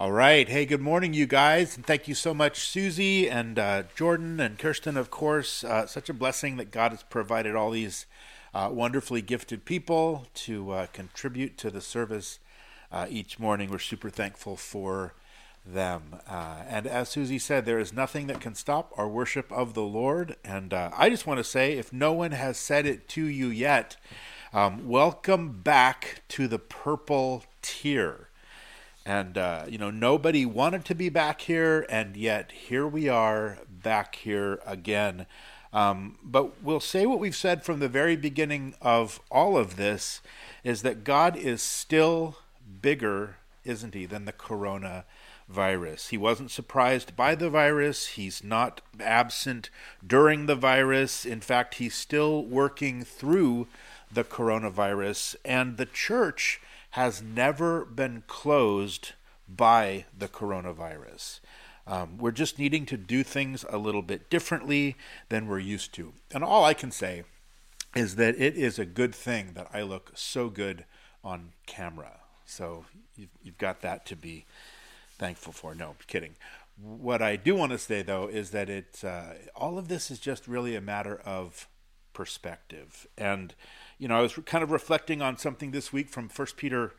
All right. Hey, good morning, you guys. And thank you so much, Susie and uh, Jordan and Kirsten, of course. Uh, such a blessing that God has provided all these uh, wonderfully gifted people to uh, contribute to the service uh, each morning. We're super thankful for them. Uh, and as Susie said, there is nothing that can stop our worship of the Lord. And I just want to say, if no one has said it to you yet, um, welcome back to the purple tier. And, uh, you know, nobody wanted to be back here, and yet here we are back here again. Um, but we'll say what we've said from the very beginning of all of this is that God is still bigger, isn't he, than the corona virus. He wasn't surprised by the virus. He's not absent during the virus. In fact, he's still working through the coronavirus, and the church has never been closed by the coronavirus. Um, we're just needing to do things a little bit differently than we're used to. And all I can say is that it is a good thing that I look so good on camera. So you've, you've got that to be thankful for. No, kidding. What I do want to say though is that it uh, all of this is just really a matter of perspective. And you know, I was kind of reflecting on something this week from First Peter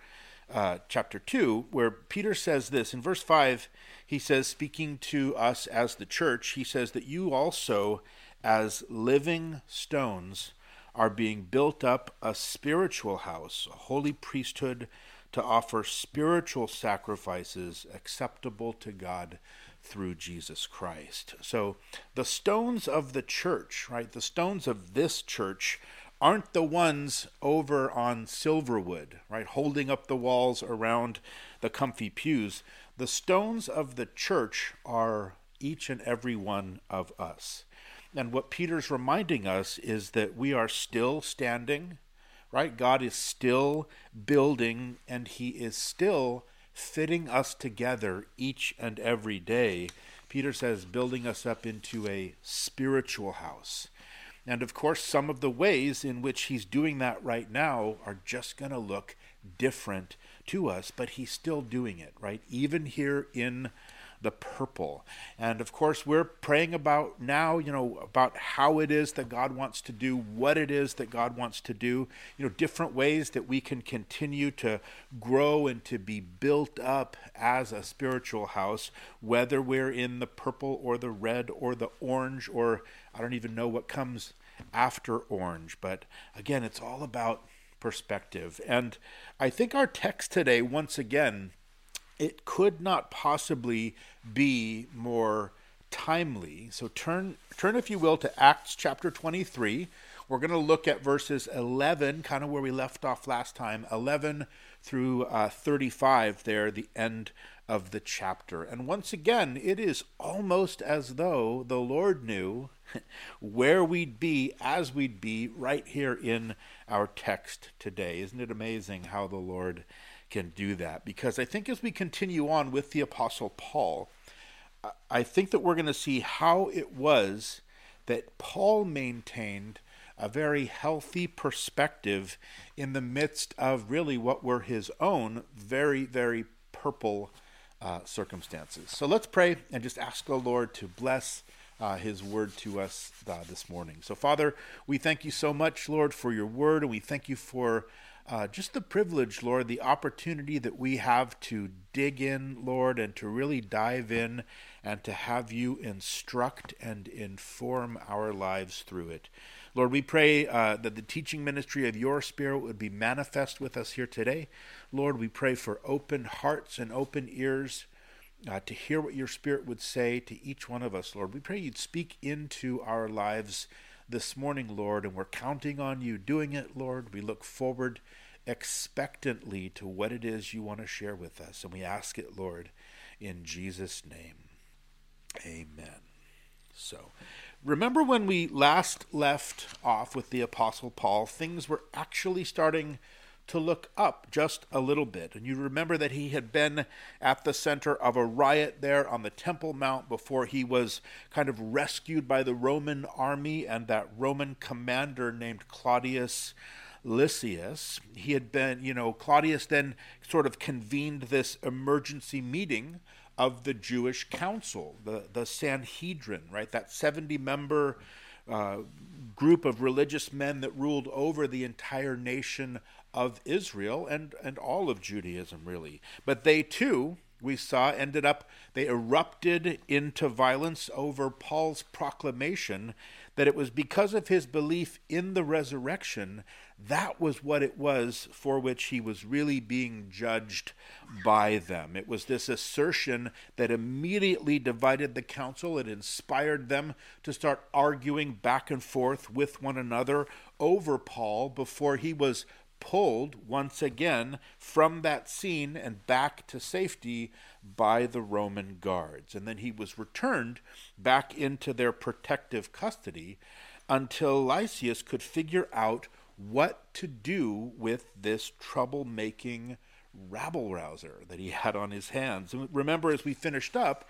uh, chapter 2, where Peter says this. In verse 5, he says, speaking to us as the church, he says that you also, as living stones, are being built up a spiritual house, a holy priesthood to offer spiritual sacrifices acceptable to God through Jesus Christ. So the stones of the church, right, the stones of this church aren't the ones over on Silverwood, right, holding up the walls around the comfy pews. The stones of the church are each and every one of us. And what Peter's reminding us is that we are still standing, right? God is still building and he is still fitting us together each and every day. Peter says, building us up into a spiritual house. And of course, some of the ways in which he's doing that right now are just going to look different to us, but he's still doing it, right? Even here in the purple. And of course, we're praying about now, you know, about how it is that God wants to do, what it is that God wants to do, you know, different ways that we can continue to grow and to be built up as a spiritual house, whether we're in the purple or the red or the orange or I don't even know what comes after orange. But again, it's all about perspective. And I think our text today, once again, it could not possibly be more timely. So turn turn if you will to Acts chapter 23. We're going to look at verses 11, kind of where we left off last time, 11 through uh, 35 there, the end of the chapter. And once again, it is almost as though the Lord knew where we'd be as we'd be right here in our text today. Isn't it amazing how the Lord can do that? Because I think as we continue on with the Apostle Paul, I think that we're going to see how it was that Paul maintained a very healthy perspective in the midst of really what were his own very, very purple uh, circumstances. So let's pray and just ask the Lord to bless uh, his word to us uh, this morning. So, Father, we thank you so much, Lord, for your word, and we thank you for uh, just the privilege, Lord, the opportunity that we have to dig in, Lord, and to really dive in and to have you instruct and inform our lives through it. Lord, we pray uh, that the teaching ministry of your Spirit would be manifest with us here today. Lord, we pray for open hearts and open ears uh, to hear what your Spirit would say to each one of us, Lord. We pray you'd speak into our lives this morning, Lord, and we're counting on you doing it, Lord. We look forward expectantly to what it is you want to share with us, and we ask it, Lord, in Jesus' name. Amen. So, remember when we last left off with the Apostle Paul, things were actually starting to look up just a little bit. And you remember that he had been at the center of a riot there on the Temple Mount before he was kind of rescued by the Roman army and that Roman commander named Claudius. Lysias. He had been, you know, Claudius then sort of convened this emergency meeting of the Jewish council, the, the Sanhedrin, right? That 70 member uh, group of religious men that ruled over the entire nation of Israel and, and all of Judaism, really. But they too, we saw, ended up, they erupted into violence over Paul's proclamation that it was because of his belief in the resurrection, that was what it was for which he was really being judged by them. It was this assertion that immediately divided the council. It inspired them to start arguing back and forth with one another over Paul before he was pulled once again from that scene and back to safety by the Roman guards. And then he was returned back into their protective custody until Lysias could figure out what to do with this troublemaking rabble rouser that he had on his hands. And remember, as we finished up,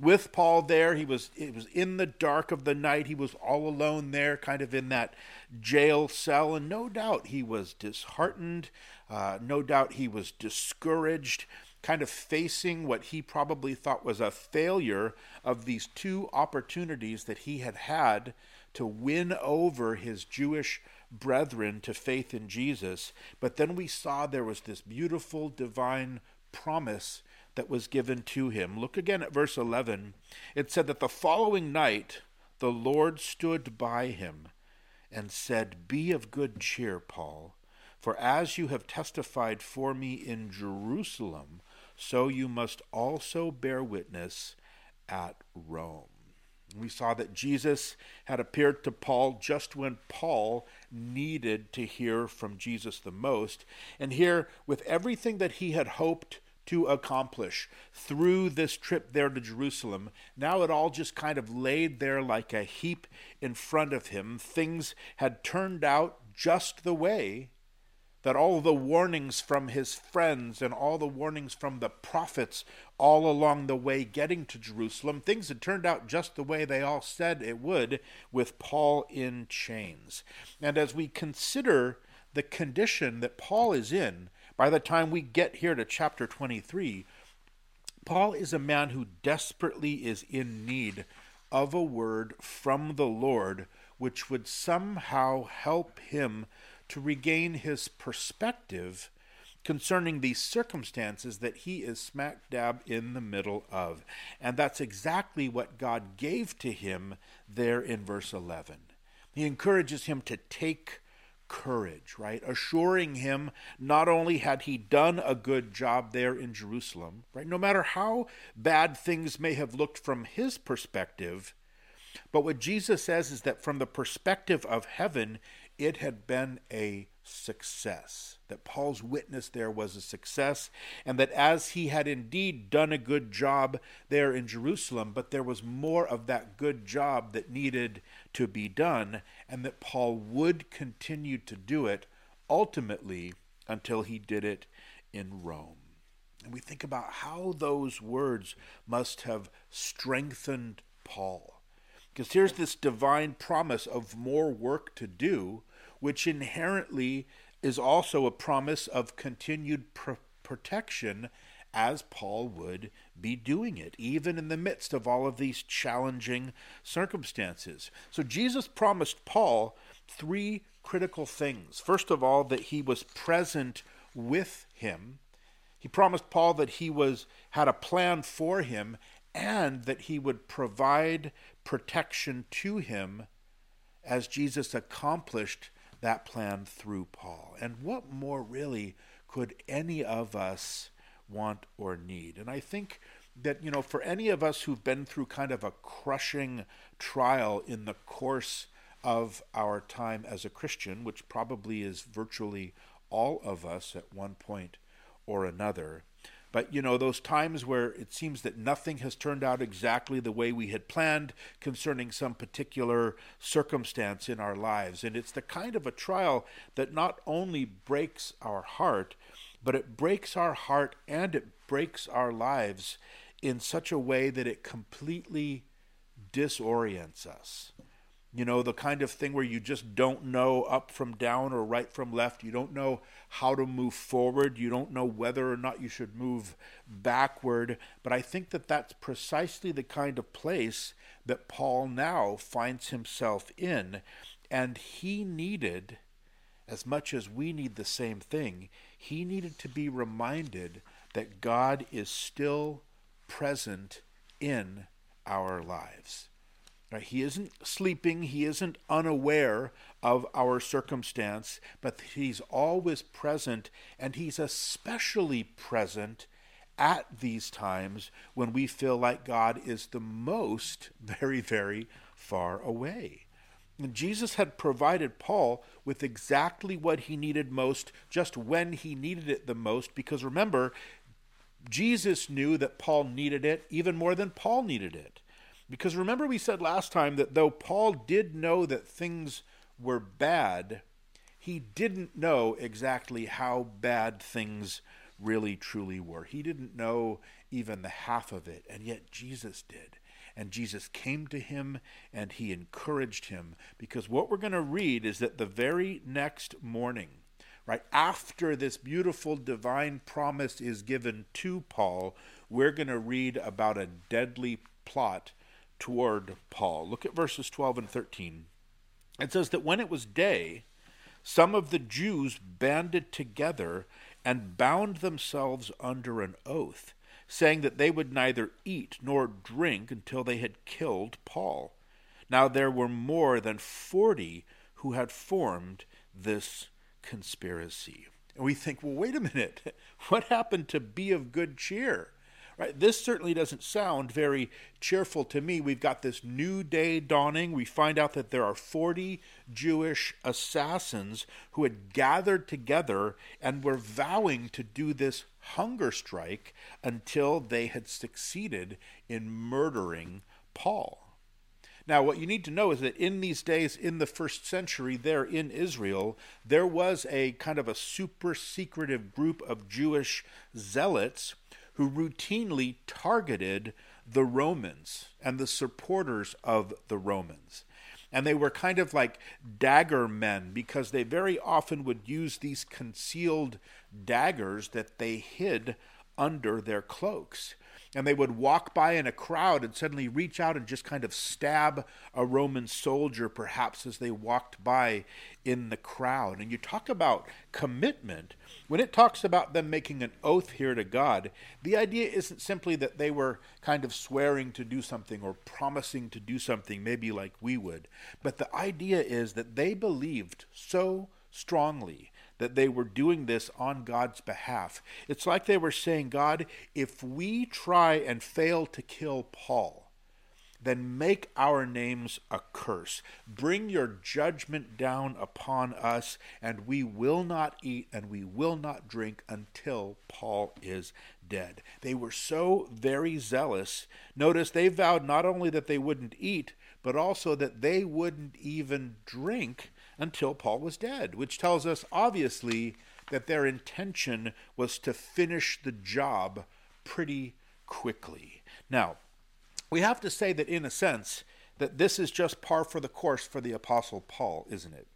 with Paul there. He was it was in the dark of the night. He was all alone there, kind of in that jail cell, and no doubt he was disheartened. Uh, no doubt he was discouraged, kind of facing what he probably thought was a failure of these two opportunities that he had had to win over his Jewish brethren to faith in Jesus. But then we saw there was this beautiful divine promise that was given to him. Look again at verse 11. It said that the following night the Lord stood by him and said, Be of good cheer, Paul, for as you have testified for me in Jerusalem, so you must also bear witness at Rome. We saw that Jesus had appeared to Paul just when Paul needed to hear from Jesus the most. And here, with everything that he had hoped to accomplish through this trip there to Jerusalem. Now it all just kind of laid there like a heap in front of him. Things had turned out just the way that all the warnings from his friends and all the warnings from the prophets all along the way getting to Jerusalem, things had turned out just the way they all said it would with Paul in chains. And as we consider the condition that Paul is in, by the time we get here to chapter 23, Paul is a man who desperately is in need of a word from the Lord which would somehow help him to regain his perspective concerning these circumstances that he is smack dab in the middle of. And that's exactly what God gave to him there in verse 11. He encourages him to take courage, right? Assuring him not only had he done a good job there in Jerusalem, right? No matter how bad things may have looked from his perspective, but what Jesus says is that from the perspective of heaven, it had been a success. That Paul's witness there was a success, and that as he had indeed done a good job there in Jerusalem, but there was more of that good job that needed to be done, and that Paul would continue to do it ultimately until he did it in Rome. And we think about how those words must have strengthened Paul. Because here's this divine promise of more work to do, which inherently is also a promise of continued pr- protection as Paul would be doing it, even in the midst of all of these challenging circumstances. So Jesus promised Paul three critical things. First of all, that he was present with him. He promised Paul that he was had a plan for him and that he would provide protection to him as Jesus accomplished that plan through Paul. And what more really could any of us want or need? And I think that, you know, for any of us who've been through kind of a crushing trial in the course of our time as a Christian, which probably is virtually all of us at one point or another, but, you know, those times where it seems that nothing has turned out exactly the way we had planned concerning some particular circumstance in our lives. And it's the kind of a trial that not only breaks our heart, but it breaks our heart and it breaks our lives in such a way that it completely disorients us. You know, the kind of thing where you just don't know up from down or right from left. You don't know how to move forward. You don't know whether or not you should move backward. But I think that that's precisely the kind of place that Paul now finds himself in. And he needed, as much as we need the same thing, he needed to be reminded that God is still present in our lives. He isn't sleeping, he isn't unaware of our circumstance, but he's always present, and he's especially present at these times when we feel like God is the most very, very far away. And Jesus had provided Paul with exactly what he needed most, just when he needed it the most, because remember, Jesus knew that Paul needed it even more than Paul needed it. Because remember, we said last time that though Paul did know that things were bad, he didn't know exactly how bad things really truly were. He didn't know even the half of it, and yet Jesus did. And Jesus came to him and he encouraged him. Because what we're going to read is that the very next morning, right after this beautiful divine promise is given to Paul, we're going to read about a deadly plot toward Paul. Look at verses 12 and 13. It says that when it was day, some of the Jews banded together and bound themselves under an oath, saying that they would neither eat nor drink until they had killed Paul. Now there were more than forty who had formed this conspiracy. And we think, well, wait a minute. What happened to be of good cheer? Right? This certainly doesn't sound very cheerful to me. We've got this new day dawning. We find out that there are 40 Jewish assassins who had gathered together and were vowing to do this hunger strike until they had succeeded in murdering Paul. Now, what you need to know is that in these days, in the first century, there in Israel, there was a kind of a super secretive group of Jewish zealots who routinely targeted the Romans and the supporters of the Romans. And they were kind of like dagger men because they very often would use these concealed daggers that they hid under their cloaks and they would walk by in a crowd and suddenly reach out and just kind of stab a Roman soldier, perhaps as they walked by in the crowd. And you talk about commitment. When it talks about them making an oath here to God, the idea isn't simply that they were kind of swearing to do something or promising to do something, maybe like we would, but the idea is that they believed so strongly that they were doing this on God's behalf. It's like they were saying, God, if we try and fail to kill Paul, then make our names a curse. Bring your judgment down upon us, and we will not eat and we will not drink until Paul is dead. They were so very zealous. Notice they vowed not only that they wouldn't eat, but also that they wouldn't even drink until Paul was dead, which tells us obviously that their intention was to finish the job pretty quickly. Now, we have to say that in a sense that this is just par for the course for the apostle Paul, isn't it?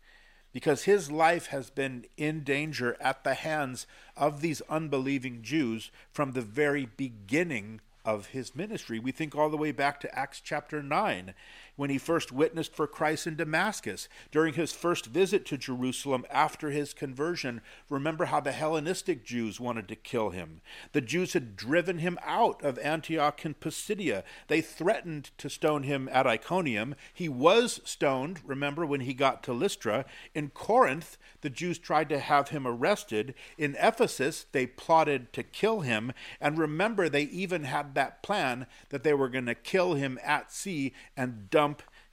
Because his life has been in danger at the hands of these unbelieving Jews from the very beginning of his ministry. We think all the way back to Acts chapter 9 when he first witnessed for Christ in Damascus, during his first visit to Jerusalem after his conversion. Remember how the Hellenistic Jews wanted to kill him. The Jews had driven him out of Antioch and Pisidia. They threatened to stone him at Iconium. He was stoned, remember, when he got to Lystra. In Corinth, the Jews tried to have him arrested. In Ephesus, they plotted to kill him. And remember, they even had that plan that they were going to kill him at sea and dump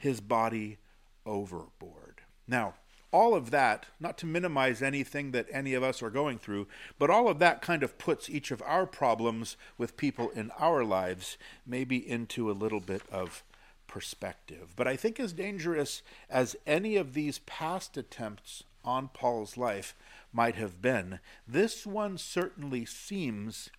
his body overboard. Now, all of that, not to minimize anything that any of us are going through, but all of that kind of puts each of our problems with people in our lives maybe into a little bit of perspective. But I think as dangerous as any of these past attempts on Paul's life might have been, this one certainly seems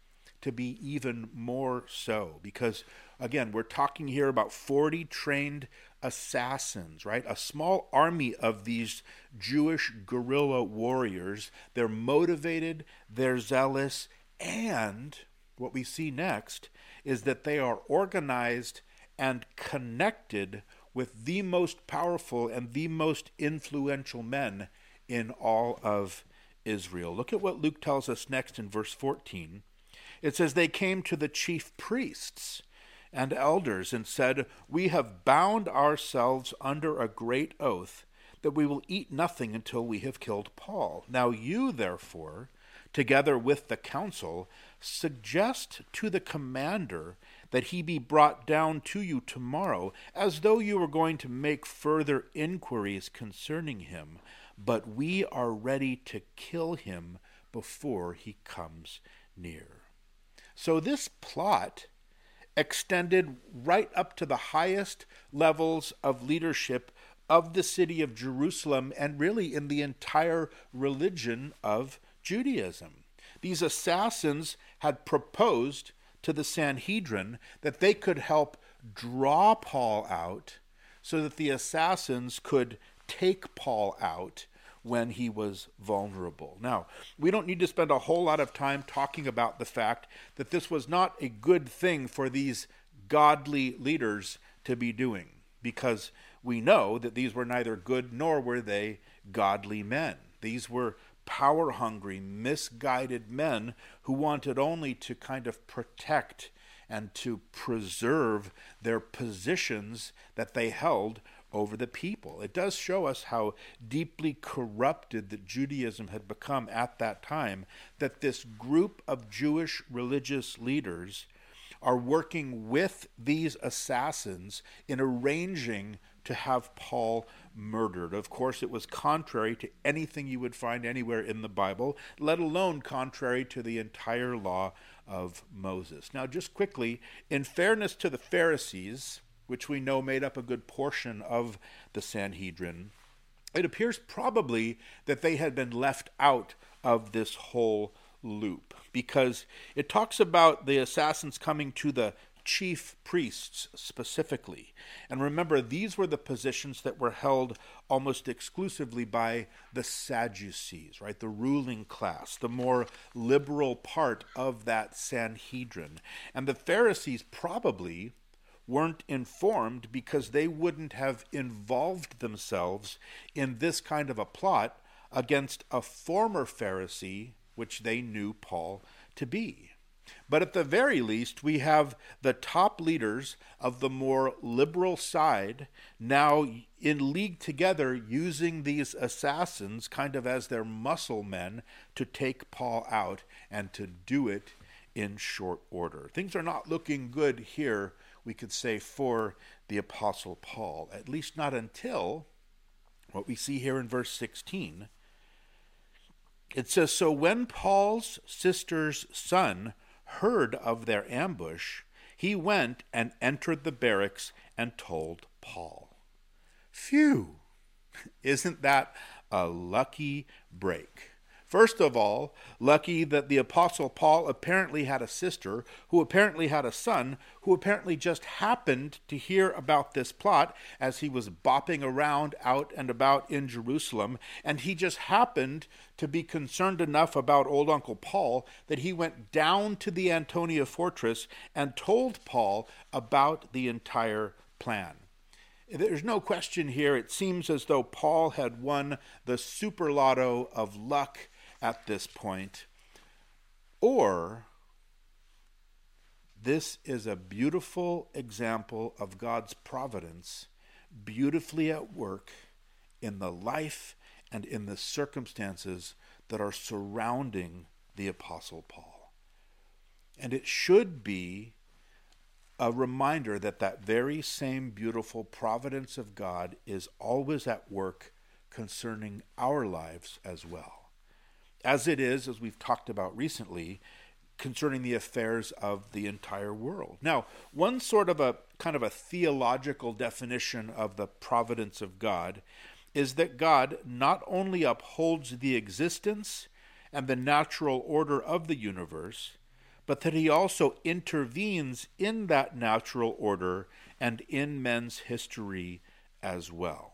to be even more so because, again, we're talking here about 40 trained assassins, right? A small army of these Jewish guerrilla warriors. They're motivated, they're zealous, and what we see next is that they are organized and connected with the most powerful and the most influential men in all of Israel. Look at what Luke tells us next in verse 14. It says, They came to the chief priests and elders and said, We have bound ourselves under a great oath that we will eat nothing until we have killed Paul. Now you, therefore, together with the council, suggest to the commander that he be brought down to you tomorrow, as though you were going to make further inquiries concerning him. But we are ready to kill him before he comes near. So this plot extended right up to the highest levels of leadership of the city of Jerusalem and really in the entire religion of Judaism. These assassins had proposed to the Sanhedrin that they could help draw Paul out so that the assassins could take Paul out when he was vulnerable. Now, we don't need to spend a whole lot of time talking about the fact that this was not a good thing for these godly leaders to be doing, because we know that these were neither good nor were they godly men. These were power hungry, misguided men who wanted only to kind of protect and to preserve their positions that they held over the people. It does show us how deeply corrupted that Judaism had become at that time, that this group of Jewish religious leaders are working with these assassins in arranging to have Paul murdered. Of course, it was contrary to anything you would find anywhere in the Bible, let alone contrary to the entire law of Moses. Now, just quickly, in fairness to the Pharisees, which we know made up a good portion of the Sanhedrin, it appears probably that they had been left out of this whole loop because it talks about the assassins coming to the chief priests specifically. And remember, these were the positions that were held almost exclusively by the Sadducees, right? The ruling class, the more liberal part of that Sanhedrin. And the Pharisees probably weren't informed because they wouldn't have involved themselves in this kind of a plot against a former Pharisee, which they knew Paul to be. But at the very least, we have the top leaders of the more liberal side now in league together using these assassins kind of as their muscle men to take Paul out and to do it in short order. Things are not looking good here we could say, for the Apostle Paul, at least not until what we see here in verse 16. It says, So when Paul's sister's son heard of their ambush, he went and entered the barracks and told Paul. Phew! Isn't that a lucky break? First of all, lucky that the Apostle Paul apparently had a sister, who apparently had a son, who apparently just happened to hear about this plot as he was bopping around out and about in Jerusalem, and he just happened to be concerned enough about old Uncle Paul that he went down to the Antonia fortress and told Paul about the entire plan. There's no question here. It seems as though Paul had won the super lotto of luck at this point, or this is a beautiful example of God's providence, beautifully at work in the life and in the circumstances that are surrounding the Apostle Paul. And it should be a reminder that that very same beautiful providence of God is always at work concerning our lives as well as it is, as we've talked about recently, concerning the affairs of the entire world. Now, one sort of a kind of a theological definition of the providence of God is that God not only upholds the existence and the natural order of the universe, but that he also intervenes in that natural order and in men's history as well.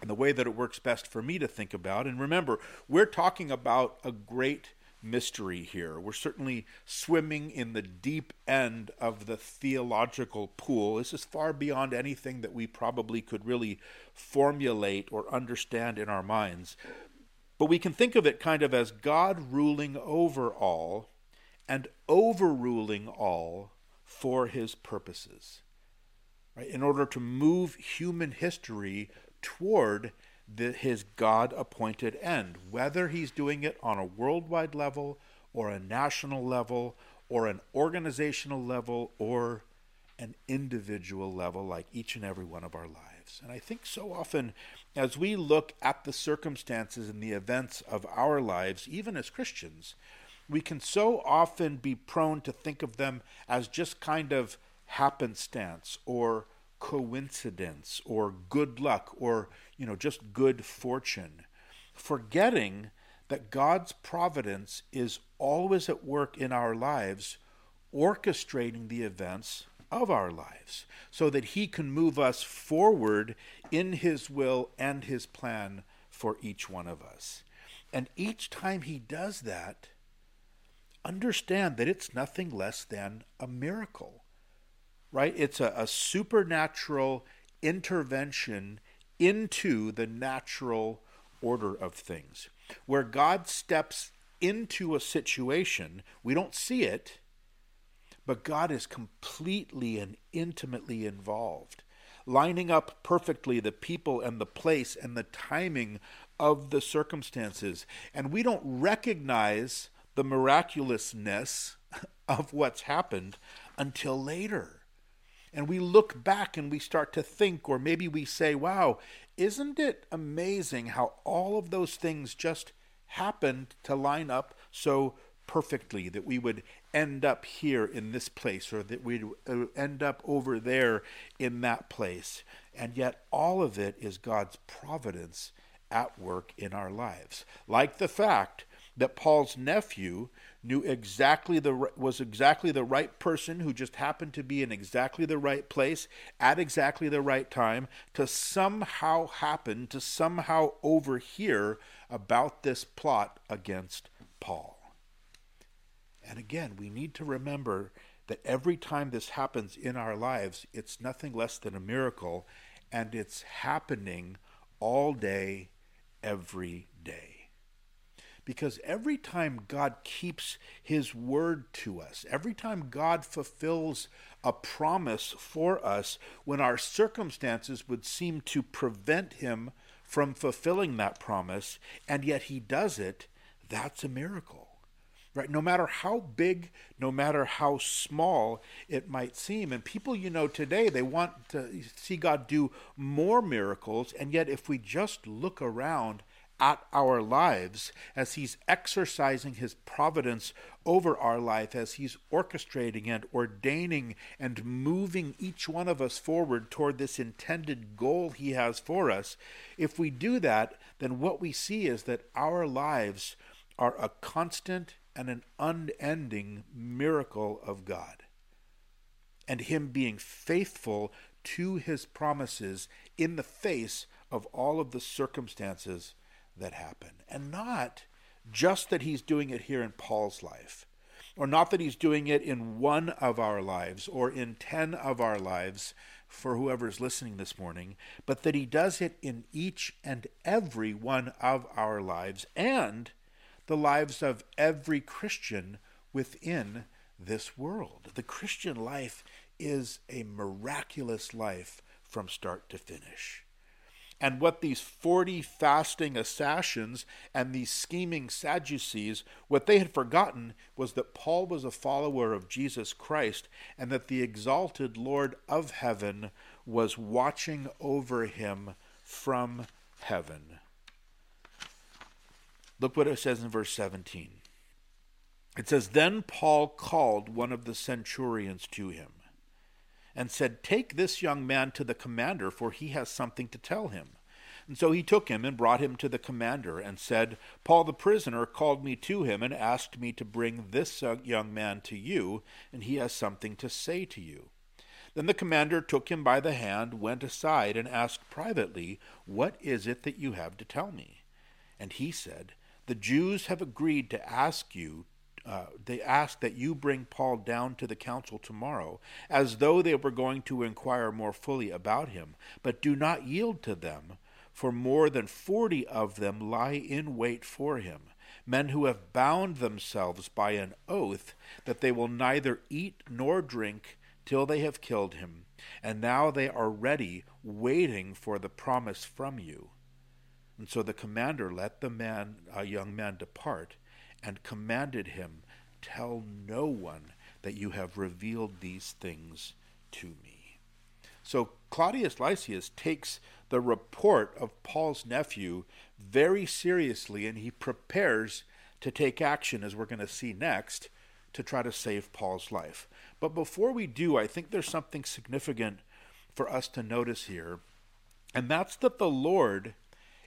And the way that it works best for me to think about, and remember, we're talking about a great mystery here. We're certainly swimming in the deep end of the theological pool. This is far beyond anything that we probably could really formulate or understand in our minds. But we can think of it kind of as God ruling over all and overruling all for his purposes. Right? In order to move human history toward the, his God appointed end, whether he's doing it on a worldwide level or a national level or an organizational level or an individual level, like each and every one of our lives. And I think so often, as we look at the circumstances and the events of our lives, even as Christians, we can so often be prone to think of them as just kind of happenstance or coincidence or good luck or you know just good fortune. Forgetting that God's providence is always at work in our lives orchestrating the events of our lives so that he can move us forward in his will and his plan for each one of us. And each time he does that understand that it's nothing less than a miracle right? It's a, a supernatural intervention into the natural order of things. Where God steps into a situation, we don't see it, but God is completely and intimately involved, lining up perfectly the people and the place and the timing of the circumstances. And we don't recognize the miraculousness of what's happened until later and we look back and we start to think, or maybe we say, wow, isn't it amazing how all of those things just happened to line up so perfectly that we would end up here in this place or that we'd uh, end up over there in that place. And yet, all of it is God's providence at work in our lives. Like the fact that Paul's nephew knew exactly the was exactly the right person who just happened to be in exactly the right place at exactly the right time to somehow happen to somehow overhear about this plot against Paul. And again, we need to remember that every time this happens in our lives, it's nothing less than a miracle and it's happening all day every day. Because every time God keeps his word to us, every time God fulfills a promise for us when our circumstances would seem to prevent him from fulfilling that promise, and yet he does it, that's a miracle. Right? No matter how big, no matter how small it might seem. And people you know today, they want to see God do more miracles, and yet if we just look around at our lives as He's exercising His providence over our life, as He's orchestrating and ordaining and moving each one of us forward toward this intended goal He has for us. If we do that, then what we see is that our lives are a constant and an unending miracle of God. And Him being faithful to His promises in the face of all of the circumstances that happen. And not just that he's doing it here in Paul's life, or not that he's doing it in one of our lives or in 10 of our lives for whoever's listening this morning, but that he does it in each and every one of our lives and the lives of every Christian within this world. The Christian life is a miraculous life from start to finish. And what these 40 fasting assassins and these scheming Sadducees, what they had forgotten was that Paul was a follower of Jesus Christ and that the exalted Lord of heaven was watching over him from heaven. Look what it says in verse 17. It says, Then Paul called one of the centurions to him and said, Take this young man to the commander, for he has something to tell him. And so he took him and brought him to the commander and said, Paul the prisoner called me to him and asked me to bring this young man to you, and he has something to say to you. Then the commander took him by the hand, went aside, and asked privately, What is it that you have to tell me? And he said, The Jews have agreed to ask you uh, they ask that you bring Paul down to the council tomorrow, as though they were going to inquire more fully about him, but do not yield to them, for more than forty of them lie in wait for him, men who have bound themselves by an oath that they will neither eat nor drink till they have killed him, and now they are ready, waiting for the promise from you. And so the commander let the man, a young man, depart, and commanded him, Tell no one that you have revealed these things to me. So Claudius Lysias takes the report of Paul's nephew very seriously, and he prepares to take action, as we're going to see next, to try to save Paul's life. But before we do, I think there's something significant for us to notice here, and that's that the Lord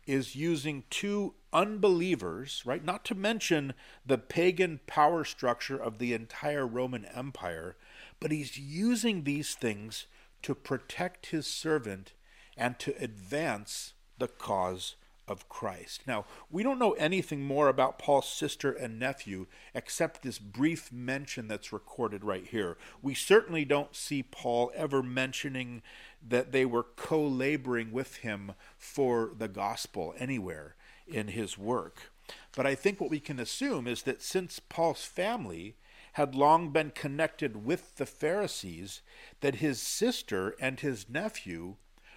is using two unbelievers, right? Not to mention the pagan power structure of the entire Roman Empire, but he's using these things to protect his servant and to advance the cause of Christ. Now, we don't know anything more about Paul's sister and nephew except this brief mention that's recorded right here. We certainly don't see Paul ever mentioning that they were co laboring with him for the gospel anywhere in his work. But I think what we can assume is that since Paul's family had long been connected with the Pharisees, that his sister and his nephew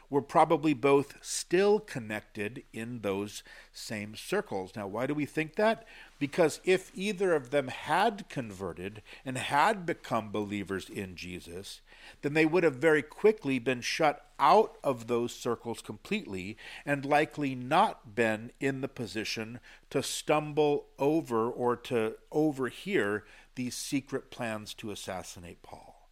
were probably both still connected in those same circles. Now, why do we think that? Because if either of them had converted and had become believers in Jesus, then they would have very quickly been shut out of those circles completely and likely not been in the position to stumble over or to overhear these secret plans to assassinate Paul.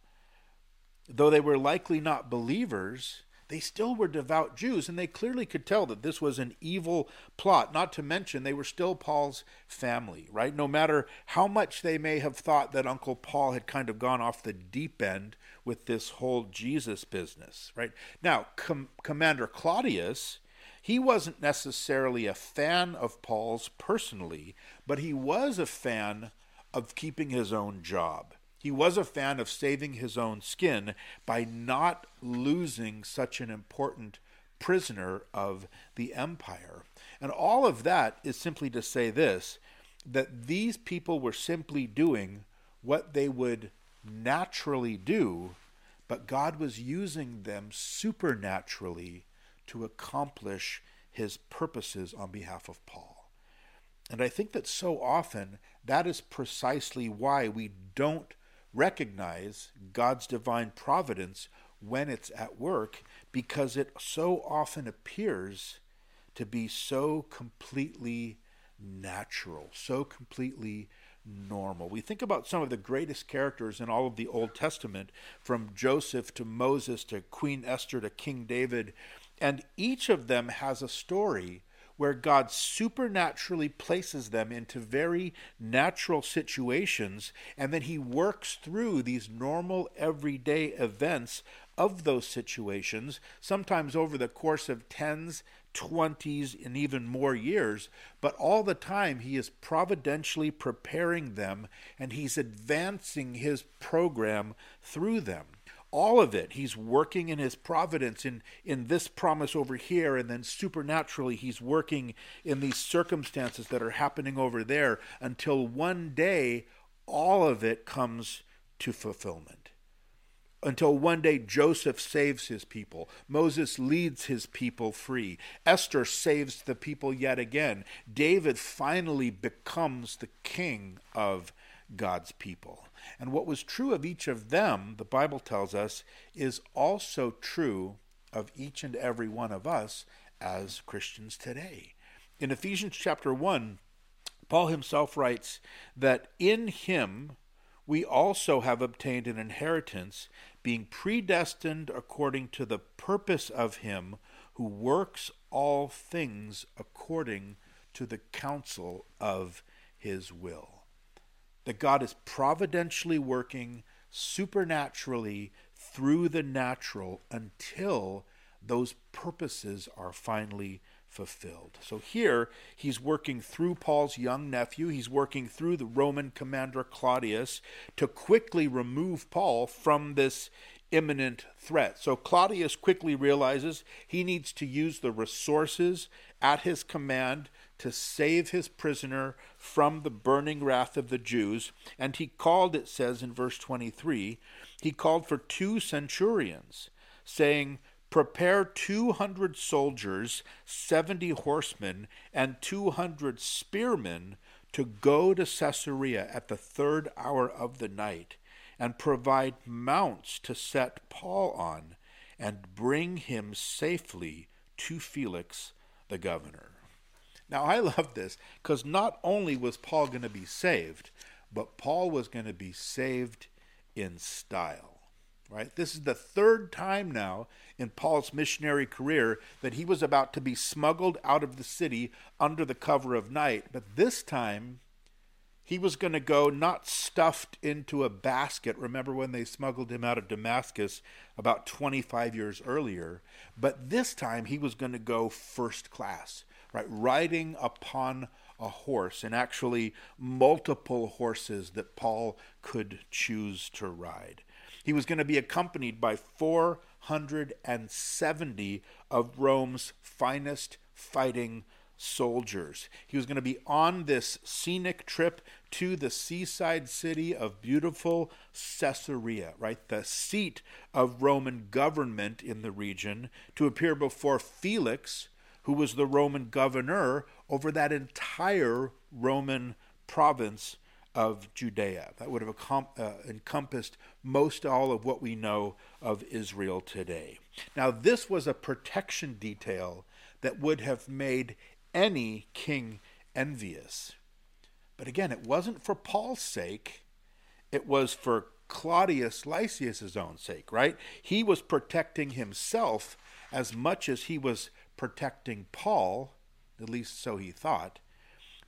Though they were likely not believers, they still were devout Jews, and they clearly could tell that this was an evil plot, not to mention they were still Paul's family, right? No matter how much they may have thought that Uncle Paul had kind of gone off the deep end with this whole Jesus business, right? Now, Com- Commander Claudius. He wasn't necessarily a fan of Paul's personally, but he was a fan of keeping his own job. He was a fan of saving his own skin by not losing such an important prisoner of the empire. And all of that is simply to say this that these people were simply doing what they would naturally do, but God was using them supernaturally to accomplish his purposes on behalf of Paul. And I think that so often that is precisely why we don't recognize God's divine providence when it's at work because it so often appears to be so completely natural, so completely normal. We think about some of the greatest characters in all of the Old Testament, from Joseph to Moses to Queen Esther to King David, and each of them has a story where God supernaturally places them into very natural situations, and then He works through these normal everyday events of those situations, sometimes over the course of tens, twenties, and even more years, but all the time He is providentially preparing them and He's advancing His program through them. All of it he's working in his providence in in this promise over here and then supernaturally he's working in these circumstances that are happening over there until one day all of it comes to fulfillment until one day Joseph saves his people. Moses leads his people free. Esther saves the people yet again. David finally becomes the king of God's people. And what was true of each of them, the Bible tells us, is also true of each and every one of us as Christians today. In Ephesians chapter 1, Paul himself writes that in him we also have obtained an inheritance, being predestined according to the purpose of him who works all things according to the counsel of his will. That God is providentially working supernaturally through the natural until those purposes are finally fulfilled. So here he's working through Paul's young nephew, he's working through the Roman commander Claudius to quickly remove Paul from this imminent threat. So Claudius quickly realizes he needs to use the resources at his command to save his prisoner from the burning wrath of the Jews. And he called, it says in verse 23, he called for two centurions, saying, Prepare 200 soldiers, 70 horsemen, and 200 spearmen to go to Caesarea at the third hour of the night, and provide mounts to set Paul on, and bring him safely to Felix the governor. Now, I love this because not only was Paul going to be saved, but Paul was going to be saved in style right? This is the third time now in Paul's missionary career that he was about to be smuggled out of the city under the cover of night. But this time, he was going to go not stuffed into a basket. Remember when they smuggled him out of Damascus about 25 years earlier? But this time, he was going to go first class, right? Riding upon a horse, and actually multiple horses that Paul could choose to ride. He was going to be accompanied by 470 of Rome's finest fighting soldiers. He was going to be on this scenic trip to the seaside city of beautiful Caesarea, right? The seat of Roman government in the region, to appear before Felix, who was the Roman governor over that entire Roman province of Judea. That would have uh, encompassed most all of what we know of Israel today. Now, this was a protection detail that would have made any king envious. But again, it wasn't for Paul's sake, it was for Claudius Lysias's own sake, right? He was protecting himself as much as he was protecting Paul, at least so he thought.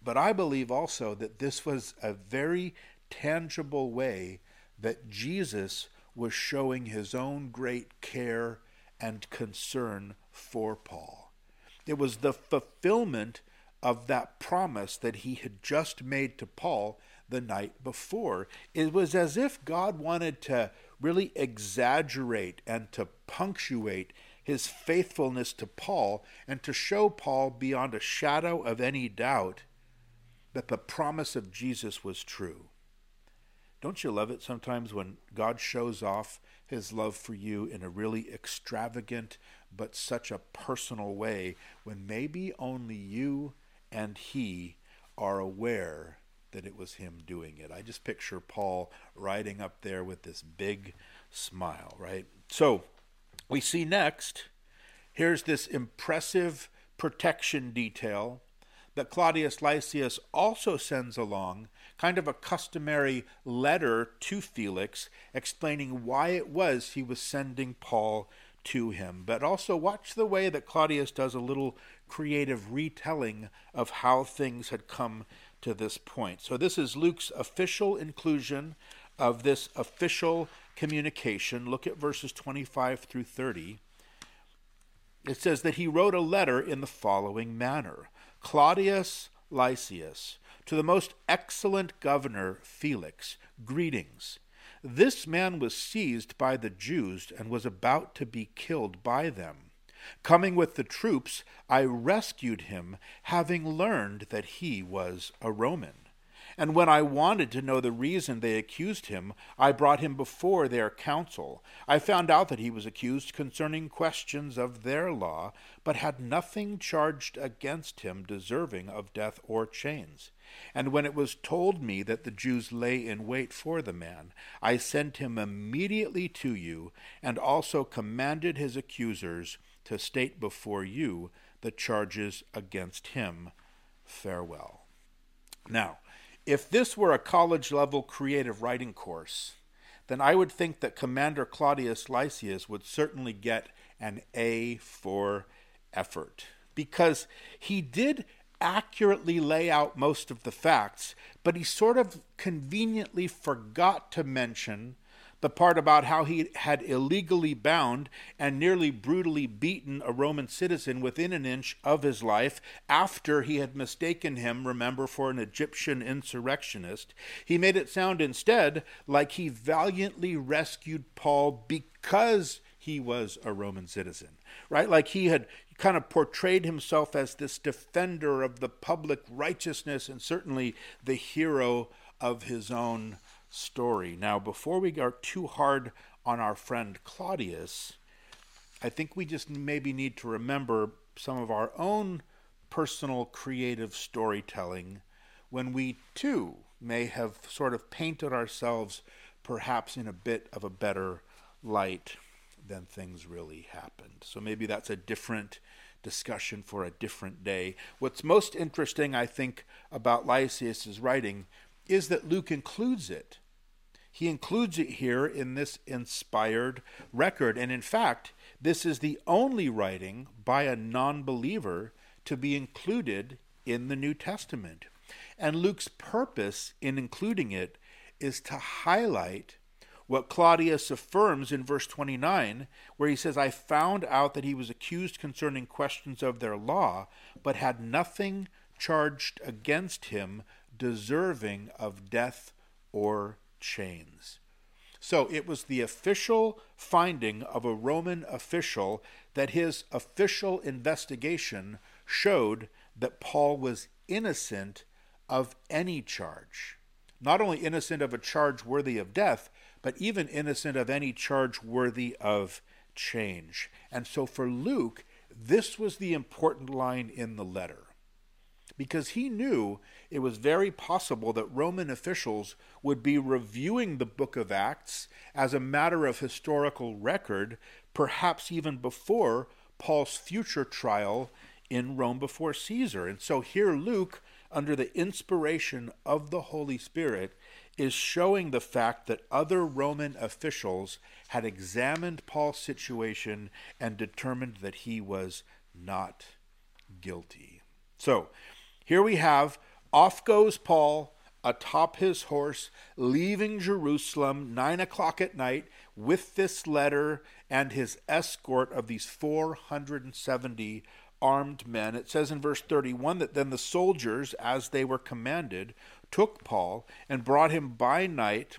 But I believe also that this was a very tangible way that Jesus was showing his own great care and concern for Paul. It was the fulfillment of that promise that he had just made to Paul the night before. It was as if God wanted to really exaggerate and to punctuate his faithfulness to Paul and to show Paul beyond a shadow of any doubt that the promise of Jesus was true. Don't you love it sometimes when God shows off his love for you in a really extravagant but such a personal way when maybe only you and he are aware that it was him doing it? I just picture Paul riding up there with this big smile, right? So we see next, here's this impressive protection detail that Claudius Lysias also sends along kind of a customary letter to Felix explaining why it was he was sending Paul to him. But also watch the way that Claudius does a little creative retelling of how things had come to this point. So this is Luke's official inclusion of this official communication. Look at verses 25 through 30. It says that he wrote a letter in the following manner Claudius Lysias, to the most excellent governor Felix, greetings. This man was seized by the Jews and was about to be killed by them. Coming with the troops, I rescued him, having learned that he was a Roman. And when I wanted to know the reason they accused him, I brought him before their council. I found out that he was accused concerning questions of their law, but had nothing charged against him deserving of death or chains. And when it was told me that the Jews lay in wait for the man, I sent him immediately to you, and also commanded his accusers to state before you the charges against him. Farewell. Now, if this were a college level creative writing course, then I would think that Commander Claudius Lysias would certainly get an A for effort. Because he did accurately lay out most of the facts, but he sort of conveniently forgot to mention the part about how he had illegally bound and nearly brutally beaten a Roman citizen within an inch of his life after he had mistaken him, remember, for an Egyptian insurrectionist. He made it sound instead like he valiantly rescued Paul because he was a Roman citizen, right? Like he had kind of portrayed himself as this defender of the public righteousness and certainly the hero of his own story. Now, before we are too hard on our friend Claudius, I think we just maybe need to remember some of our own personal creative storytelling when we too may have sort of painted ourselves perhaps in a bit of a better light than things really happened. So maybe that's a different discussion for a different day. What's most interesting, I think, about Lysias's writing is that Luke includes it. He includes it here in this inspired record. And in fact, this is the only writing by a non believer to be included in the New Testament. And Luke's purpose in including it is to highlight what Claudius affirms in verse 29, where he says, I found out that he was accused concerning questions of their law, but had nothing charged against him deserving of death or chains. So it was the official finding of a Roman official that his official investigation showed that Paul was innocent of any charge. Not only innocent of a charge worthy of death, but even innocent of any charge worthy of change. And so for Luke, this was the important line in the letter. Because he knew it was very possible that Roman officials would be reviewing the book of Acts as a matter of historical record, perhaps even before Paul's future trial in Rome before Caesar. And so here Luke, under the inspiration of the Holy Spirit, is showing the fact that other Roman officials had examined Paul's situation and determined that he was not guilty. So, here we have off goes Paul atop his horse, leaving Jerusalem nine o'clock at night with this letter and his escort of these 470 armed men. It says in verse 31 that then the soldiers, as they were commanded, took Paul and brought him by night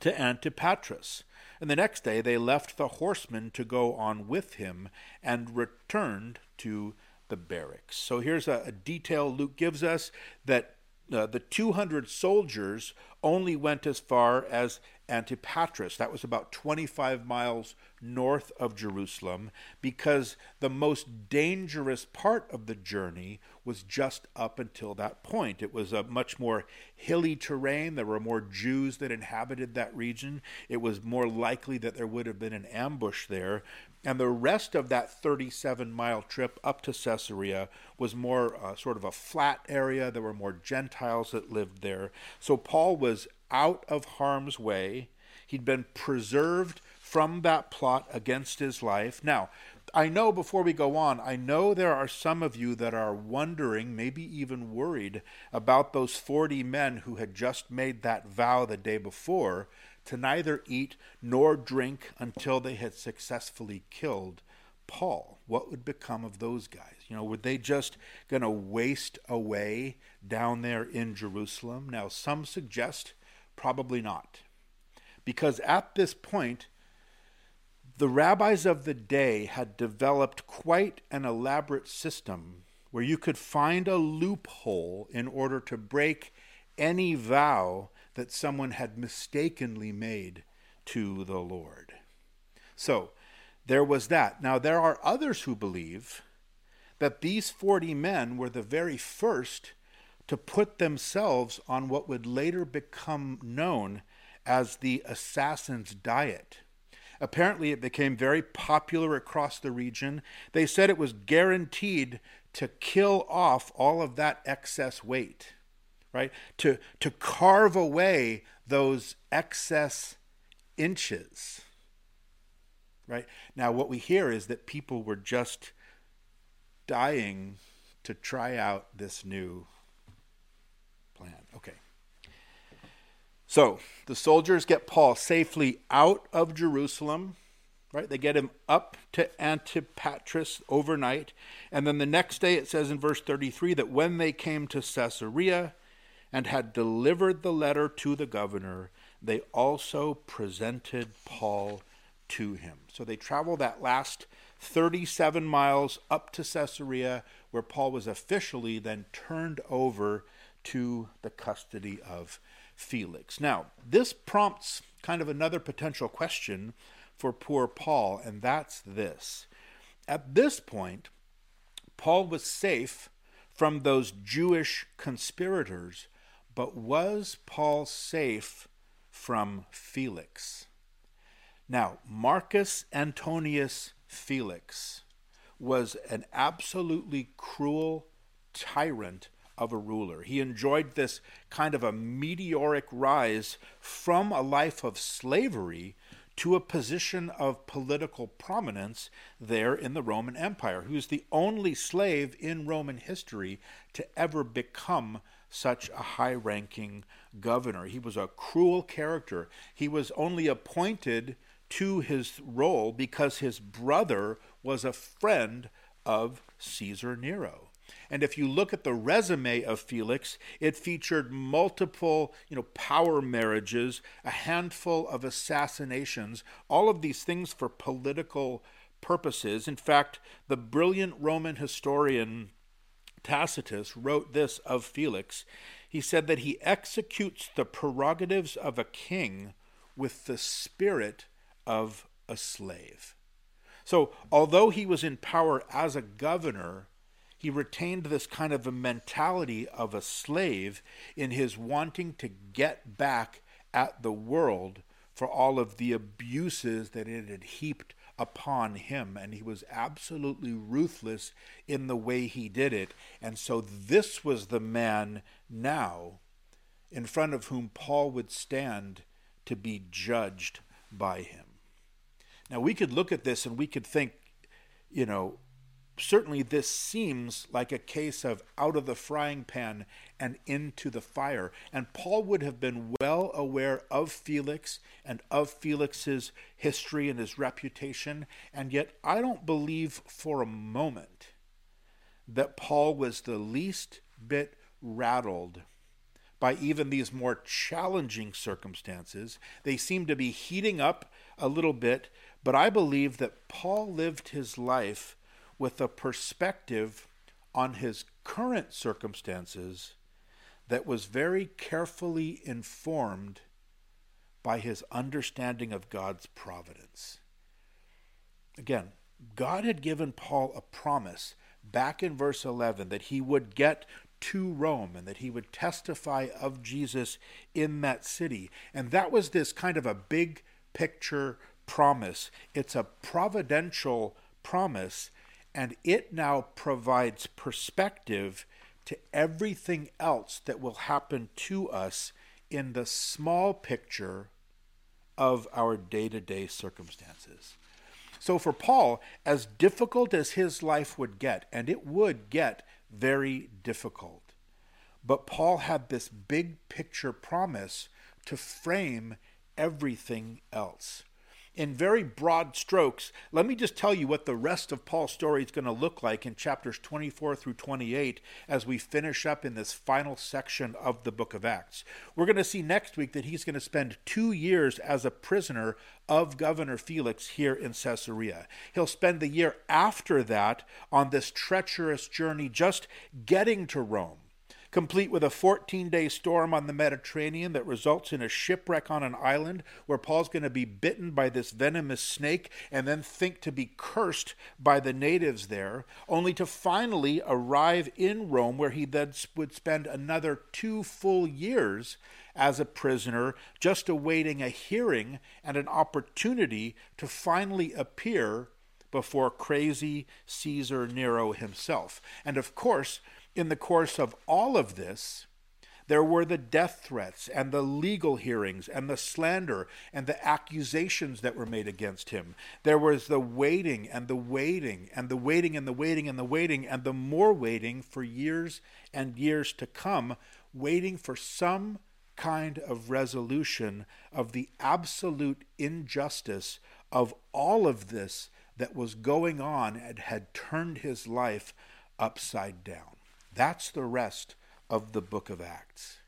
to Antipatris. And the next day they left the horsemen to go on with him and returned to the barracks. So here's a, a detail Luke gives us that uh, the 200 soldiers only went as far as Antipatris. That was about 25 miles north of Jerusalem because the most dangerous part of the journey was just up until that point. It was a much more hilly terrain. There were more Jews that inhabited that region. It was more likely that there would have been an ambush there. And the rest of that 37 mile trip up to Caesarea was more uh, sort of a flat area. There were more Gentiles that lived there. So Paul was out of harm's way. He'd been preserved from that plot against his life. Now, I know before we go on, I know there are some of you that are wondering, maybe even worried, about those 40 men who had just made that vow the day before to neither eat nor drink until they had successfully killed Paul. What would become of those guys? You know, were they just going to waste away down there in Jerusalem? Now, some suggest probably not. Because at this point, the rabbis of the day had developed quite an elaborate system where you could find a loophole in order to break any vow that someone had mistakenly made to the Lord. So, there was that. Now, there are others who believe that these 40 men were the very first to put themselves on what would later become known as the assassin's diet. Apparently, it became very popular across the region. They said it was guaranteed to kill off all of that excess weight, right? To, to carve away those excess inches, right? Now, what we hear is that people were just dying to try out this new. Okay. So the soldiers get Paul safely out of Jerusalem, right? They get him up to Antipatris overnight. And then the next day, it says in verse 33 that when they came to Caesarea and had delivered the letter to the governor, they also presented Paul to him. So they travel that last 37 miles up to Caesarea, where Paul was officially then turned over to the custody of Felix. Now, this prompts kind of another potential question for poor Paul, and that's this. At this point, Paul was safe from those Jewish conspirators, but was Paul safe from Felix? Now, Marcus Antonius Felix was an absolutely cruel tyrant of a ruler. He enjoyed this kind of a meteoric rise from a life of slavery to a position of political prominence there in the Roman Empire. Was the only slave in Roman history to ever become such a high ranking governor. He was a cruel character. He was only appointed to his role because his brother was a friend of Caesar Nero. And if you look at the resume of Felix, it featured multiple, you know, power marriages, a handful of assassinations, all of these things for political purposes. In fact, the brilliant Roman historian Tacitus wrote this of Felix. He said that he executes the prerogatives of a king with the spirit of a slave. So, although he was in power as a governor, he retained this kind of a mentality of a slave in his wanting to get back at the world for all of the abuses that it had heaped upon him. And he was absolutely ruthless in the way he did it. And so, this was the man now in front of whom Paul would stand to be judged by him. Now, we could look at this and we could think, you know, certainly this seems like a case of out of the frying pan and into the fire. And Paul would have been well aware of Felix and of Felix's history and his reputation. And yet, I don't believe for a moment that Paul was the least bit rattled by even these more challenging circumstances. They seem to be heating up a little bit, but I believe that Paul lived his life with a perspective on his current circumstances that was very carefully informed by his understanding of God's providence. Again, God had given Paul a promise back in verse 11 that he would get to Rome and that he would testify of Jesus in that city. And that was this kind of a big picture promise. It's a providential promise and it now provides perspective to everything else that will happen to us in the small picture of our day to day circumstances. So, for Paul, as difficult as his life would get, and it would get very difficult, but Paul had this big picture promise to frame everything else in very broad strokes, let me just tell you what the rest of Paul's story is going to look like in chapters 24 through 28 as we finish up in this final section of the book of Acts. We're going to see next week that he's going to spend two years as a prisoner of Governor Felix here in Caesarea. He'll spend the year after that on this treacherous journey just getting to Rome complete with a 14 day storm on the Mediterranean that results in a shipwreck on an island where Paul's going to be bitten by this venomous snake and then think to be cursed by the natives there, only to finally arrive in Rome where he then would spend another two full years as a prisoner, just awaiting a hearing and an opportunity to finally appear before crazy Caesar Nero himself. And of course, in the course of all of this, There were the death threats and the legal hearings and the slander and the accusations that were made against him. There was the waiting and the waiting and the waiting and the waiting and the waiting and the more waiting for years and years to come, waiting for some kind of resolution of the absolute injustice of all of this that was going on and had turned his life upside down. That's the rest of the book of Acts.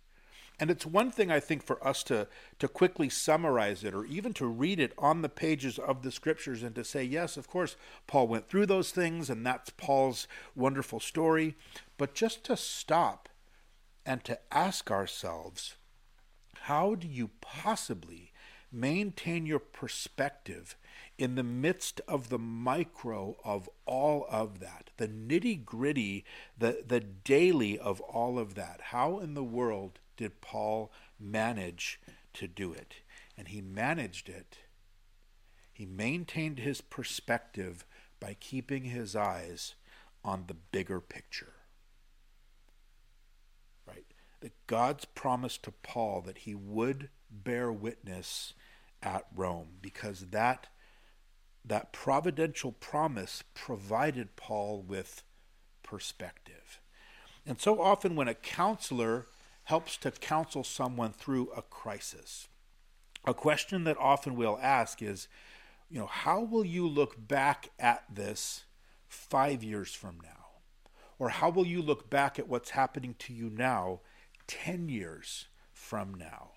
And it's one thing, I think, for us to, to quickly summarize it or even to read it on the pages of the scriptures and to say, yes, of course, Paul went through those things and that's Paul's wonderful story. But just to stop and to ask ourselves, how do you possibly maintain your perspective in the midst of the micro of all of that, the nitty gritty, the, the daily of all of that? How in the world did Paul manage to do it? And he managed it. He maintained his perspective by keeping his eyes on the bigger picture Right? that God's promise to Paul that he would bear witness at Rome because that that providential promise provided Paul with perspective. And so often when a counselor helps to counsel someone through a crisis, a question that often we'll ask is, you know, how will you look back at this 5 years from now? Or how will you look back at what's happening to you now 10 years from now?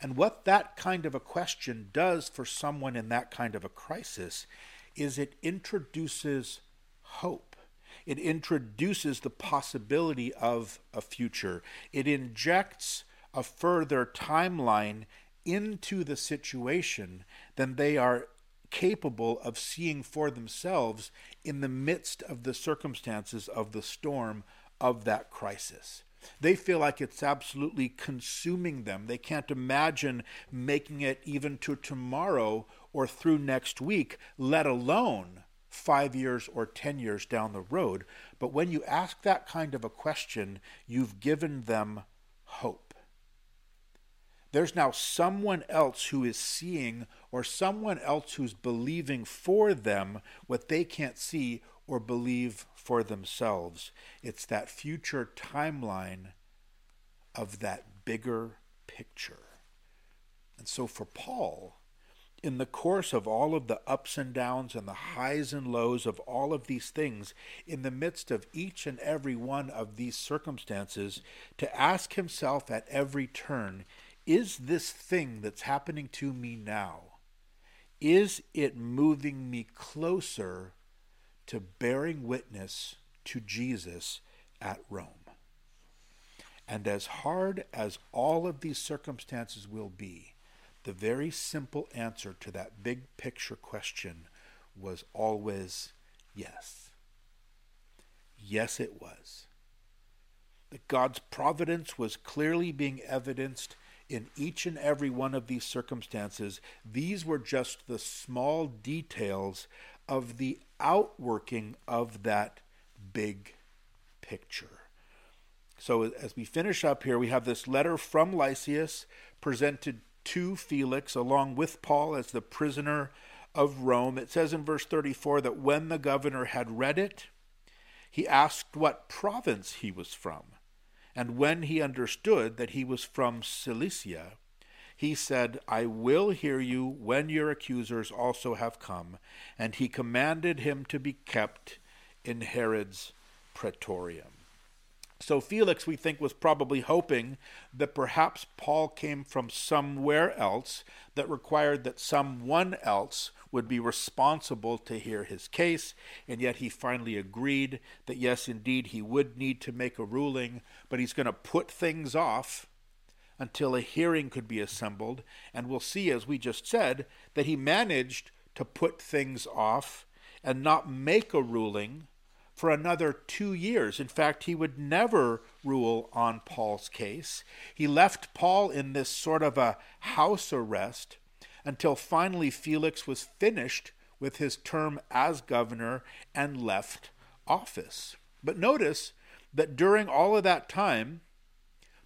And what that kind of a question does for someone in that kind of a crisis is it introduces hope. It introduces the possibility of a future. It injects a further timeline into the situation than they are capable of seeing for themselves in the midst of the circumstances of the storm of that crisis. They feel like it's absolutely consuming them. They can't imagine making it even to tomorrow or through next week, let alone five years or 10 years down the road. But when you ask that kind of a question, you've given them hope. There's now someone else who is seeing or someone else who's believing for them what they can't see or believe for themselves. It's that future timeline of that bigger picture. And so for Paul, in the course of all of the ups and downs and the highs and lows of all of these things, in the midst of each and every one of these circumstances, to ask himself at every turn, is this thing that's happening to me now, is it moving me closer to bearing witness to Jesus at Rome. And as hard as all of these circumstances will be, the very simple answer to that big picture question was always yes. Yes, it was. That God's providence was clearly being evidenced in each and every one of these circumstances. These were just the small details of the outworking of that big picture. So, as we finish up here, we have this letter from Lysias presented to Felix along with Paul as the prisoner of Rome. It says in verse 34 that when the governor had read it, he asked what province he was from. And when he understood that he was from Cilicia, he said, I will hear you when your accusers also have come. And he commanded him to be kept in Herod's praetorium. So Felix, we think, was probably hoping that perhaps Paul came from somewhere else that required that someone else would be responsible to hear his case, and yet he finally agreed that yes, indeed, he would need to make a ruling, but he's going to put things off until a hearing could be assembled. And we'll see, as we just said, that he managed to put things off and not make a ruling for another two years. In fact, he would never rule on Paul's case. He left Paul in this sort of a house arrest until finally Felix was finished with his term as governor and left office. But notice that during all of that time,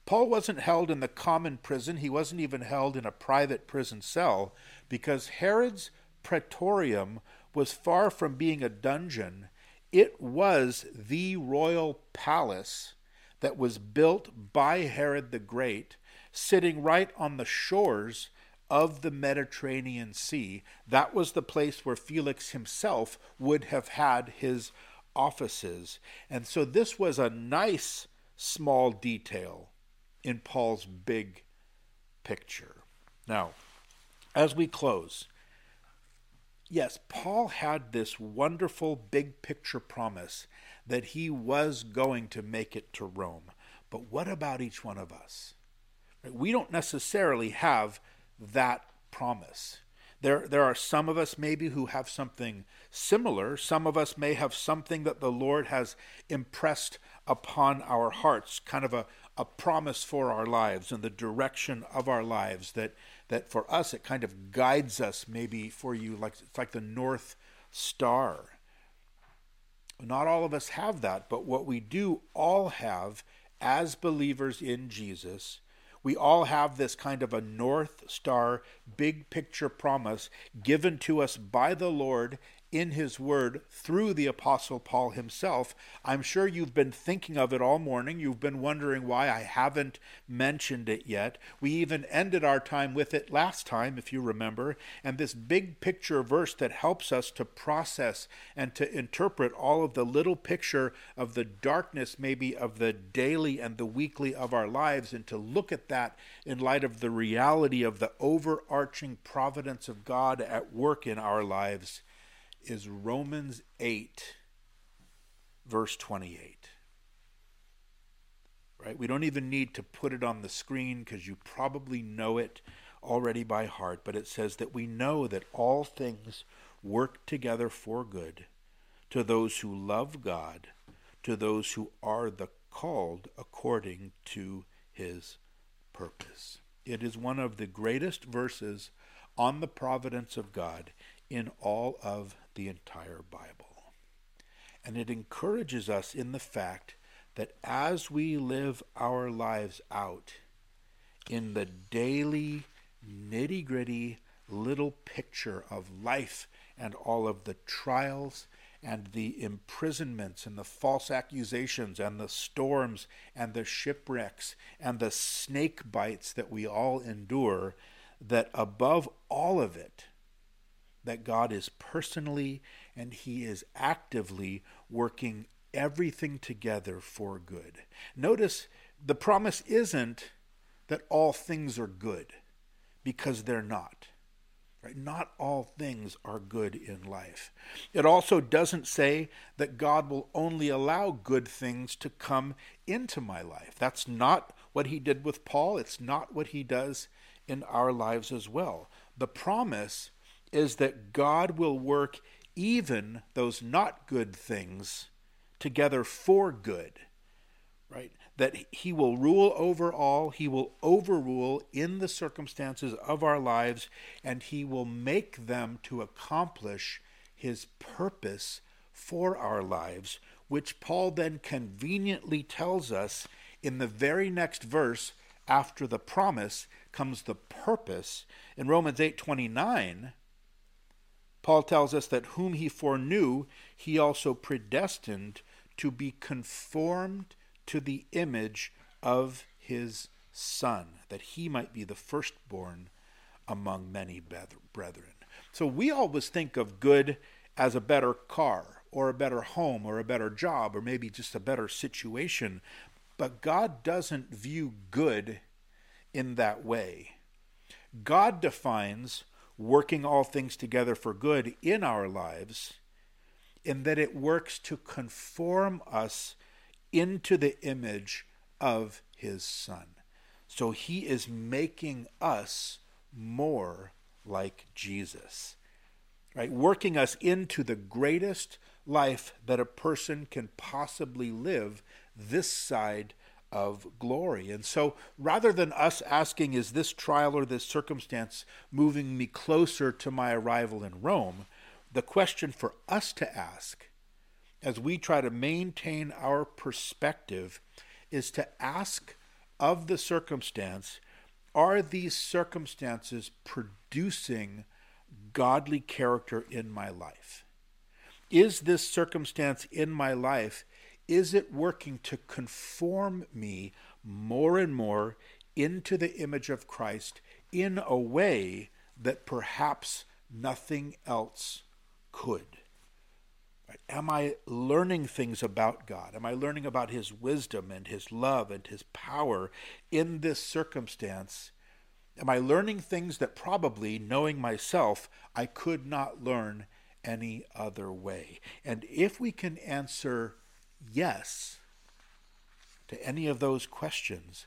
Paul wasn't held in the common prison, he wasn't even held in a private prison cell, because Herod's praetorium was far from being a dungeon. It was the royal palace that was built by Herod the Great, sitting right on the shores of the Mediterranean Sea. That was the place where Felix himself would have had his offices. And so this was a nice small detail in Paul's big picture. Now, as we close, yes, Paul had this wonderful big picture promise that he was going to make it to Rome. But what about each one of us? We don't necessarily have that promise. There, there are some of us maybe who have something similar. Some of us may have something that the Lord has impressed upon our hearts, kind of a, a promise for our lives and the direction of our lives that, that for us it kind of guides us maybe for you like it's like the north star. Not all of us have that but what we do all have as believers in jesus we all have this kind of a North Star, big picture promise given to us by the Lord in his word through the apostle Paul himself. I'm sure you've been thinking of it all morning. You've been wondering why I haven't mentioned it yet. We even ended our time with it last time, if you remember. And this big picture verse that helps us to process and to interpret all of the little picture of the darkness, maybe of the daily and the weekly of our lives, and to look at that in light of the reality of the overarching providence of God at work in our lives is Romans 8, verse 28. Right? We don't even need to put it on the screen because you probably know it already by heart, but it says that we know that all things work together for good to those who love God, to those who are the called according to his purpose. It is one of the greatest verses on the providence of God in all of the entire Bible. And it encourages us in the fact that as we live our lives out in the daily, nitty gritty little picture of life and all of the trials and the imprisonments and the false accusations and the storms and the shipwrecks and the snake bites that we all endure, that above all of it, that God is personally and He is actively working everything together for good. Notice the promise isn't that all things are good, because they're not. Right? Not all things are good in life. It also doesn't say that God will only allow good things to come into my life. That's not what he did with Paul. It's not what he does in our lives as well. The promise is that God will work even those not good things together for good, right? That He will rule over all, He will overrule in the circumstances of our lives, and He will make them to accomplish His purpose for our lives, which Paul then conveniently tells us in the very next verse after the promise comes the purpose. In Romans 8 29, Paul tells us that whom he foreknew, he also predestined to be conformed to the image of his Son, that he might be the firstborn among many brethren. So we always think of good as a better car, or a better home, or a better job, or maybe just a better situation. But God doesn't view good in that way. God defines working all things together for good in our lives, in that it works to conform us into the image of his Son. So he is making us more like Jesus, right? Working us into the greatest life that a person can possibly live this side of glory. And so rather than us asking, is this trial or this circumstance moving me closer to my arrival in Rome, the question for us to ask as we try to maintain our perspective is to ask of the circumstance, are these circumstances producing godly character in my life? Is this circumstance in my life, is it working to conform me more and more into the image of Christ in a way that perhaps nothing else could? Am I learning things about God? Am I learning about His wisdom and His love and His power in this circumstance? Am I learning things that probably, knowing myself, I could not learn any other way? And if we can answer yes to any of those questions,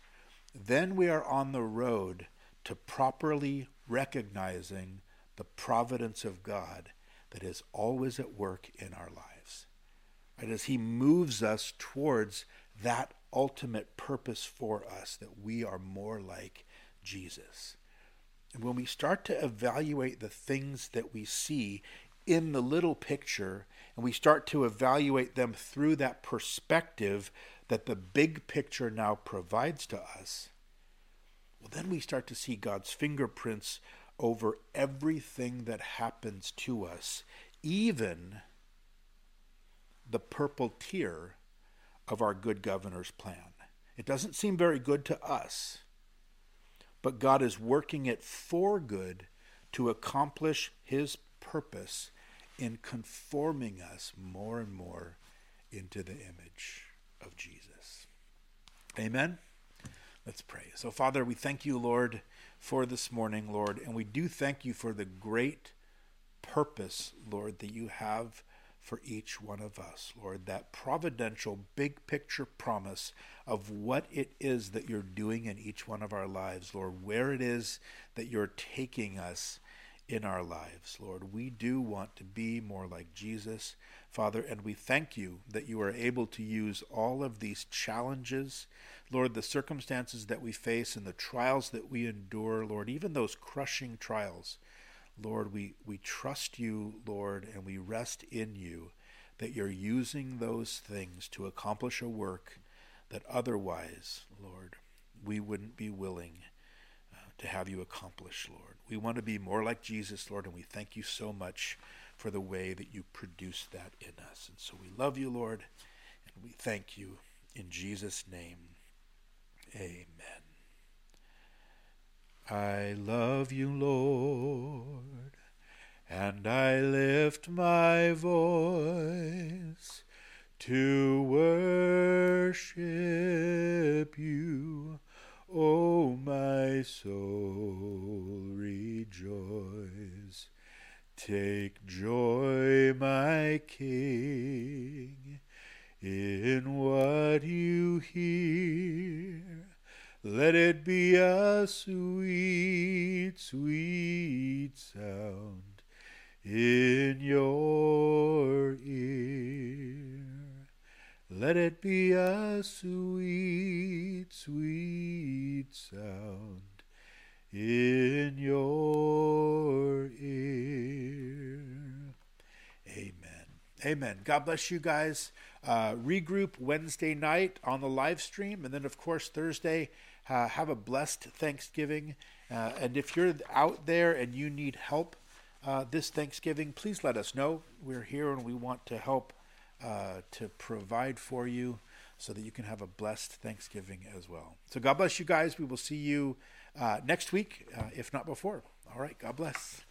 then we are on the road to properly recognizing the providence of God that is always at work in our lives. Right? As He moves us towards that ultimate purpose for us, that we are more like Jesus. And when we start to evaluate the things that we see in the little picture, and we start to evaluate them through that perspective that the big picture now provides to us, well, then we start to see God's fingerprints over everything that happens to us, even the purple tear of our good governor's plan. It doesn't seem very good to us, but God is working it for good to accomplish his purpose in conforming us more and more into the image of Jesus. Amen. Let's pray. So, Father, we thank you, Lord for this morning, Lord. And we do thank you for the great purpose, Lord, that you have for each one of us, Lord. That providential, big picture promise of what it is that you're doing in each one of our lives, Lord, where it is that you're taking us in our lives, Lord. We do want to be more like Jesus, Father, and we thank you that you are able to use all of these challenges, Lord, the circumstances that we face and the trials that we endure, Lord, even those crushing trials. Lord, we, we trust you, Lord, and we rest in you that you're using those things to accomplish a work that otherwise, Lord, we wouldn't be willing to have you accomplish, Lord. We want to be more like Jesus, Lord, and we thank you so much for the way that you produce that in us. And so we love you, Lord, and we thank you in Jesus' name. Amen. I love you, Lord, and I lift my voice to worship you. O my soul, rejoice. Take joy, my King, in what you hear. Let it be a sweet, sweet sound in your ear. Let it be a sweet, sweet sound in your ear. Amen. Amen. God bless you guys. Uh, regroup Wednesday night on the live stream, and then, of course, Thursday. Uh, have a blessed Thanksgiving. Uh, and if you're out there and you need help uh, this Thanksgiving, please let us know. We're here and we want to help uh, to provide for you so that you can have a blessed Thanksgiving as well. So God bless you guys. We will see you uh, next week, uh, if not before. All right. God bless.